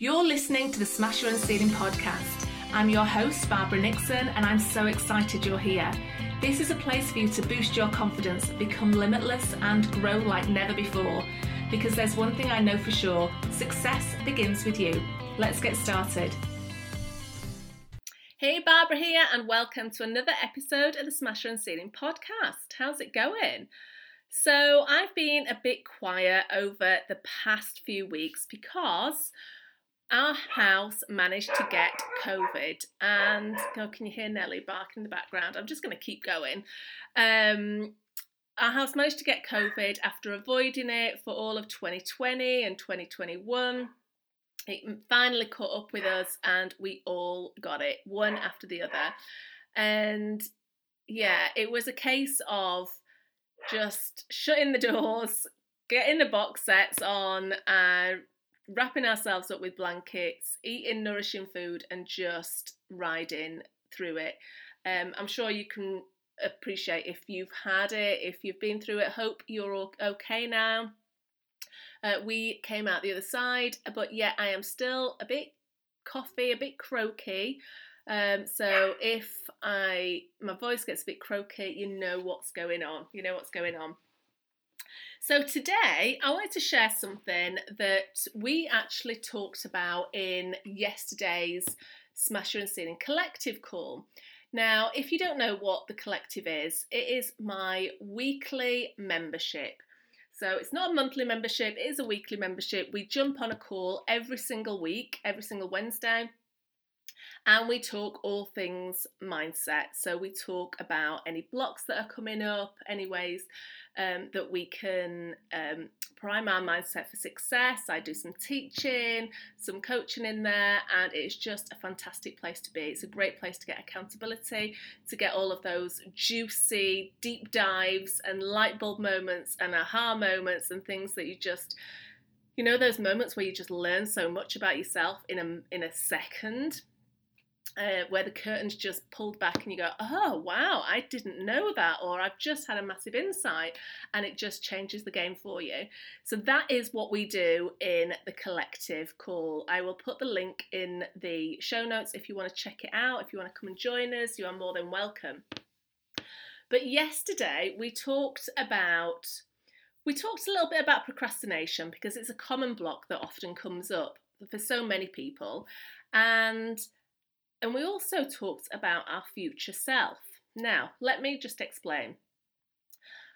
You're listening to the Smash Your Own Ceiling podcast. I'm your host, Barbara Nixon, and I'm so excited you're here. This is a place for you to boost your confidence, become limitless, and grow like never before. Because there's one thing I know for sure success begins with you. Let's get started. Hey, Barbara here, and welcome to another episode of the Smash Your Own Ceiling podcast. How's it going? So, I've been a bit quiet over the past few weeks because our house managed to get COVID, and oh, can you hear Nelly barking in the background? I'm just going to keep going. Um, our house managed to get COVID after avoiding it for all of 2020 and 2021. It finally caught up with us, and we all got it one after the other. And yeah, it was a case of just shutting the doors, getting the box sets on, and wrapping ourselves up with blankets, eating nourishing food, and just riding through it. Um, I'm sure you can appreciate if you've had it, if you've been through it. Hope you're all okay now. Uh, we came out the other side, but yet I am still a bit coffee, a bit croaky. Um, so if I my voice gets a bit croaky, you know what's going on. You know what's going on. So, today I wanted to share something that we actually talked about in yesterday's Smash Your Own Ceiling Collective call. Now, if you don't know what the collective is, it is my weekly membership. So it's not a monthly membership, it is a weekly membership. We jump on a call every single week, every single Wednesday, and we talk all things mindset. So we talk about any blocks that are coming up, any ways um, that we can um, prime our mindset for success. I do some teaching, some coaching in there, and it's just a fantastic place to be. It's a great place to get accountability, to get all of those juicy deep dives and light bulb moments and aha moments and things that you just you know those moments where you just learn so much about yourself in a in a second uh, where the curtains just pulled back and you go, oh, wow, I didn't know that, or I've just had a massive insight, and it just changes the game for you. So, that is what we do in the collective call. I will put the link in the show notes if you want to check it out. If you want to come and join us, you are more than welcome. But yesterday we talked about we talked a little bit about procrastination because it's a common block that often comes up for so many people and and we also talked about our future self. Now, let me just explain.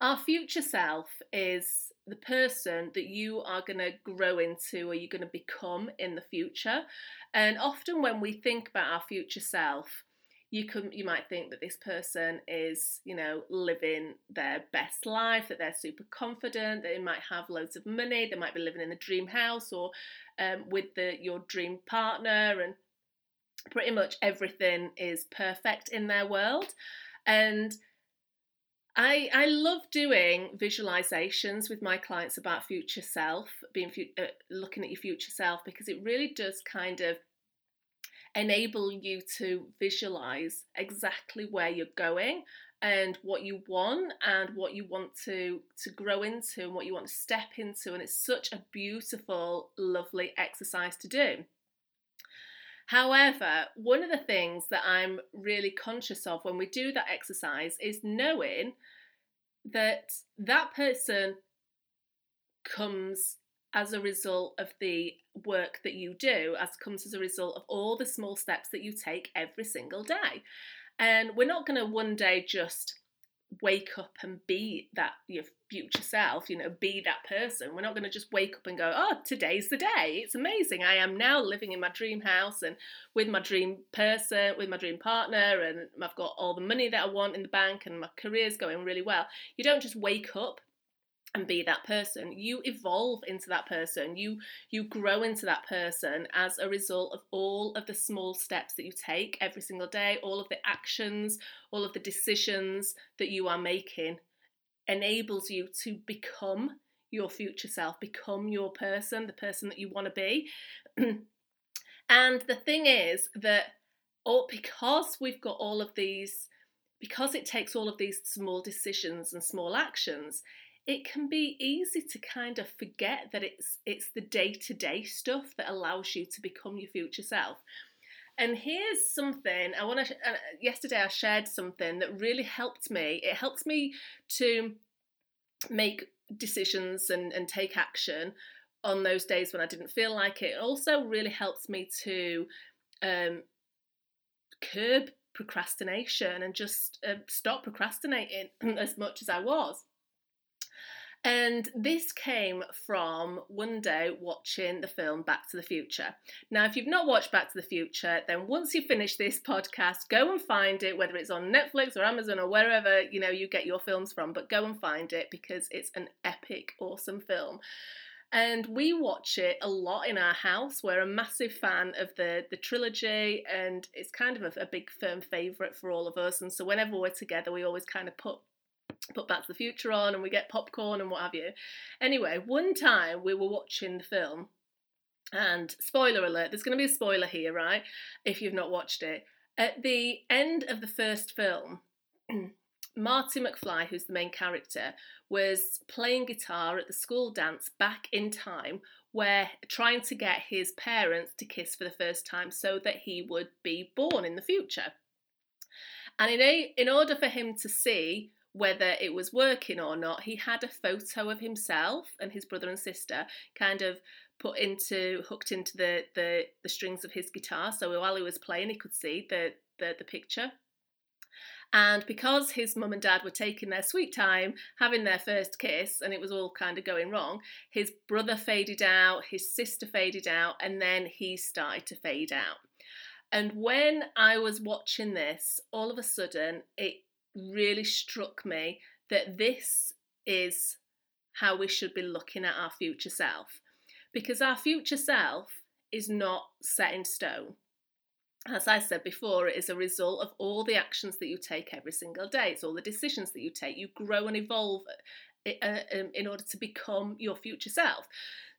Our future self is the person that you are going to grow into or you're going to become in the future. And often when we think about our future self, you can you might think that this person is you know living their best life that they're super confident that they might have loads of money they might be living in the dream house or um, with the your dream partner and pretty much everything is perfect in their world. And I, I love doing visualizations with my clients about future self, being uh, looking at your future self, because it really does kind of enable you to visualize exactly where you're going and what you want and what you want to to grow into and what you want to step into and it's such a beautiful lovely exercise to do However, one of the things that I'm really conscious of when we do that exercise is knowing that that person comes as a result of the work that you do, as comes as a result of all the small steps that you take every single day. And we're not going to one day just wake up and be that your future self, you know, be that person. We're not going to just wake up and go, oh, today's the day. It's amazing. I am now living in my dream house and with my dream person, with my dream partner, and I've got all the money that I want in the bank and my career's going really well. You don't just wake up and be that person. You evolve into that person. You you grow into that person as a result of all of the small steps that you take every single day all of the actions all of the decisions that you are making enables you to become your future self become your person the person that you want to be. And the thing is that all because we've got all of these because it takes all of these small decisions and small actions it can be easy to kind of forget that it's it's the day-to-day stuff that allows you to become your future self. And here's something I want to. Uh, yesterday, I shared something that really helped me. It helps me to make decisions and, and take action on those days when I didn't feel like it. It also really helps me to um, curb procrastination and just uh, stop procrastinating as much as I was. And this came from one day watching the film Back to the Future. Now, if you've not watched Back to the Future, then once you finish this podcast, go and find it, whether it's on Netflix or Amazon or wherever you know you get your films from, but go and find it because it's an epic, awesome film. And we watch it a lot in our house. We're a massive fan of the, the trilogy, and it's kind of a, a big firm favourite for all of us. And so whenever we're together, we always kind of put put Back to the Future on and we get popcorn and what have you. Anyway, one time we were watching the film, and spoiler alert, there's going to be a spoiler here, right? If you've not watched it. At the end of the first film, Marty McFly, who's the main character, was playing guitar at the school dance back in time where trying to get his parents to kiss for the first time so that he would be born in the future. And in, a, in order for him to see whether it was working or not, he had a photo of himself and his brother and sister kind of put into hooked into the the, the strings of his guitar. So while he was playing, he could see the the, the picture. And because his mum and dad were taking their sweet time, having their first kiss, and it was all kind of going wrong, his brother faded out, his sister faded out, and then he started to fade out. And when I was watching this, all of a sudden it really struck me that this is how we should be looking at our future self. Because our future self is not set in stone. As I said before, it is a result of all the actions that you take every single day. It's all the decisions that you take. You grow and evolve uh, uh, um, in order to become your future self.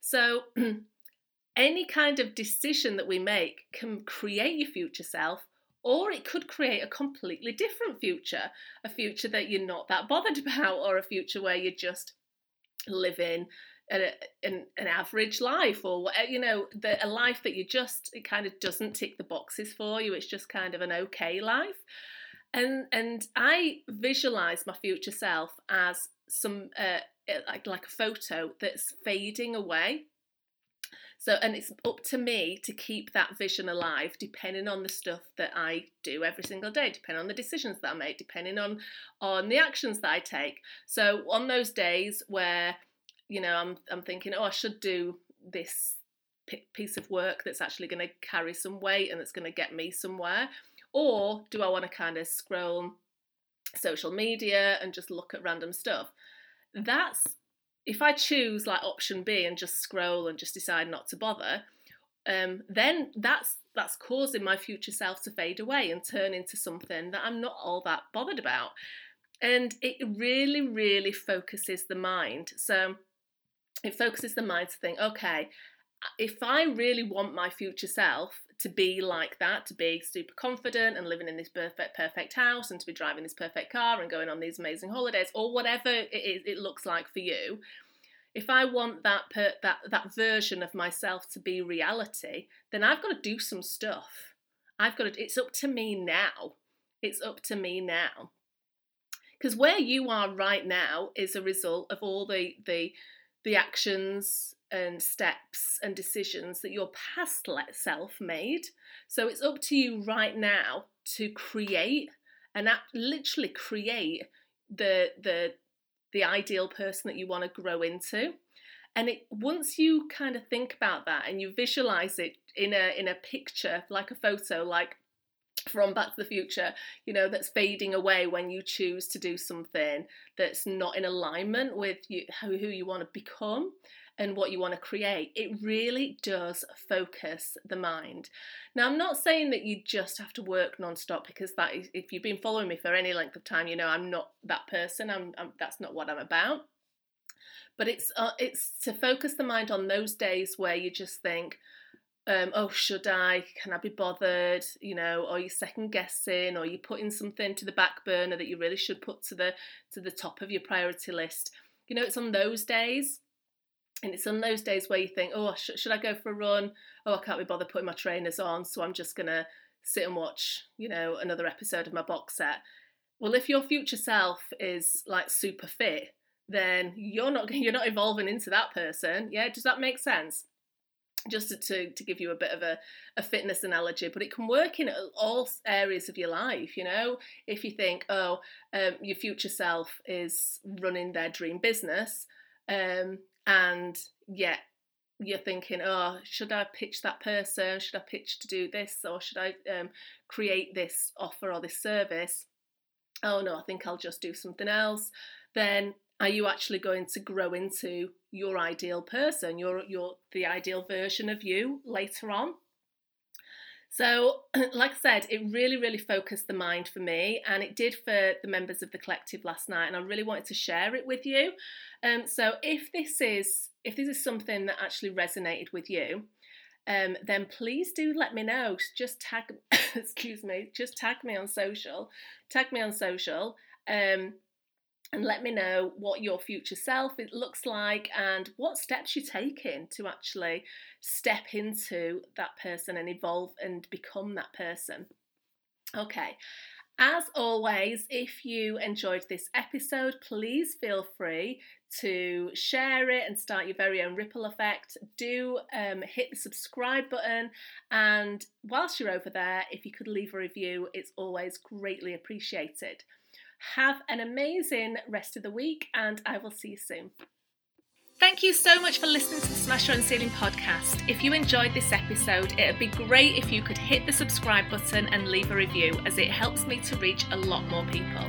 So, any kind of decision that we make can create your future self or it could create a completely different future a future that you're not that bothered about or a future where you're just living a, an, an average life or you know the, a life that you just it kind of doesn't tick the boxes for you. It's just kind of an okay life. And and i visualize my future self as some uh, like like a photo that's fading away so, and it's up to me to keep that vision alive, depending on the stuff that I do every single day, depending on the decisions that I make, depending on on the actions that I take. So, on those days where you know I'm I'm thinking, oh, I should do this piece of work that's actually going to carry some weight and that's going to get me somewhere, or do I want to kind of scroll social media and just look at random stuff? That's if I choose like option B and just scroll and just decide not to bother, um, then that's that's causing my future self to fade away and turn into something that I'm not all that bothered about. And it really, really focuses the mind. So it focuses the mind to think, okay, if I really want my future self to be like that, to be super confident and living in this perfect perfect house and to be driving this perfect car and going on these amazing holidays or whatever it is it looks like for you, if I want that per, that that version of myself to be reality, then I've got to do some stuff. I've got to. It's up to me now. It's up to me now. Because where you are right now is a result of all the the the actions and steps and decisions that your past self made. So it's up to you right now to create and literally create the the the ideal person that you want to grow into. And it once you kind of think about that and you visualize it in a in a picture, like a photo, like from Back to the Future, you know, that's fading away when you choose to do something that's not in alignment with you, who you want to become and what you want to create, it really does focus the mind. Now, I'm not saying that you just have to work non-stop because that is, if you've been following me for any length of time, you know I'm not that person. I'm, I'm that's not what I'm about. But it's uh, it's to focus the mind on those days where you just think, um, oh, should I? Can I be bothered? You know, or you're second guessing, or you're putting something to the back burner that you really should put to the to the top of your priority list you know, it's on those days. And it's on those days where you think, oh, sh- should I go for a run? Oh, I can't be bothered putting my trainers on, so I'm just going to sit and watch, you know, another episode of my box set. Well, if your future self is like super fit, then you're not you're not evolving into that person. Yeah, does that make sense? Just to, to, give you a bit of a, a fitness analogy, but it can work in all areas of your life. You know, if you think, oh, um, your future self is running their dream business, um, and yet you're thinking, oh, should I pitch that person? Should I pitch to do this? Or should I um, create this offer or this service? Oh no, I think I'll just do something else. Then are you actually going to grow into your ideal person, your your the ideal version of you later on? So, like I said, it really, really focused the mind for me, and it did for the members of the collective last night. And I really wanted to share it with you. Um, so, if this is if this is something that actually resonated with you, um, then please do let me know. Just tag, excuse me, just tag me on social, tag me on social, um, and let me know what your future self it looks like and what steps you're taking to actually step into that person and evolve and become that person. Okay. As always, if you enjoyed this episode, please feel free to share it and start your very own ripple effect. Do um, hit the subscribe button, and whilst you're over there, if you could leave a review, it's always greatly appreciated. Have an amazing rest of the week, and I will see you soon. Thank you so much for listening to the Smash Your Own Ceiling podcast. If you enjoyed this episode, it would be great if you could hit the subscribe button and leave a review, as it helps me to reach a lot more people.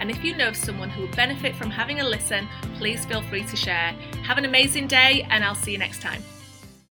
And if you know of someone who would benefit from having a listen, please feel free to share. Have an amazing day, and I'll see you next time.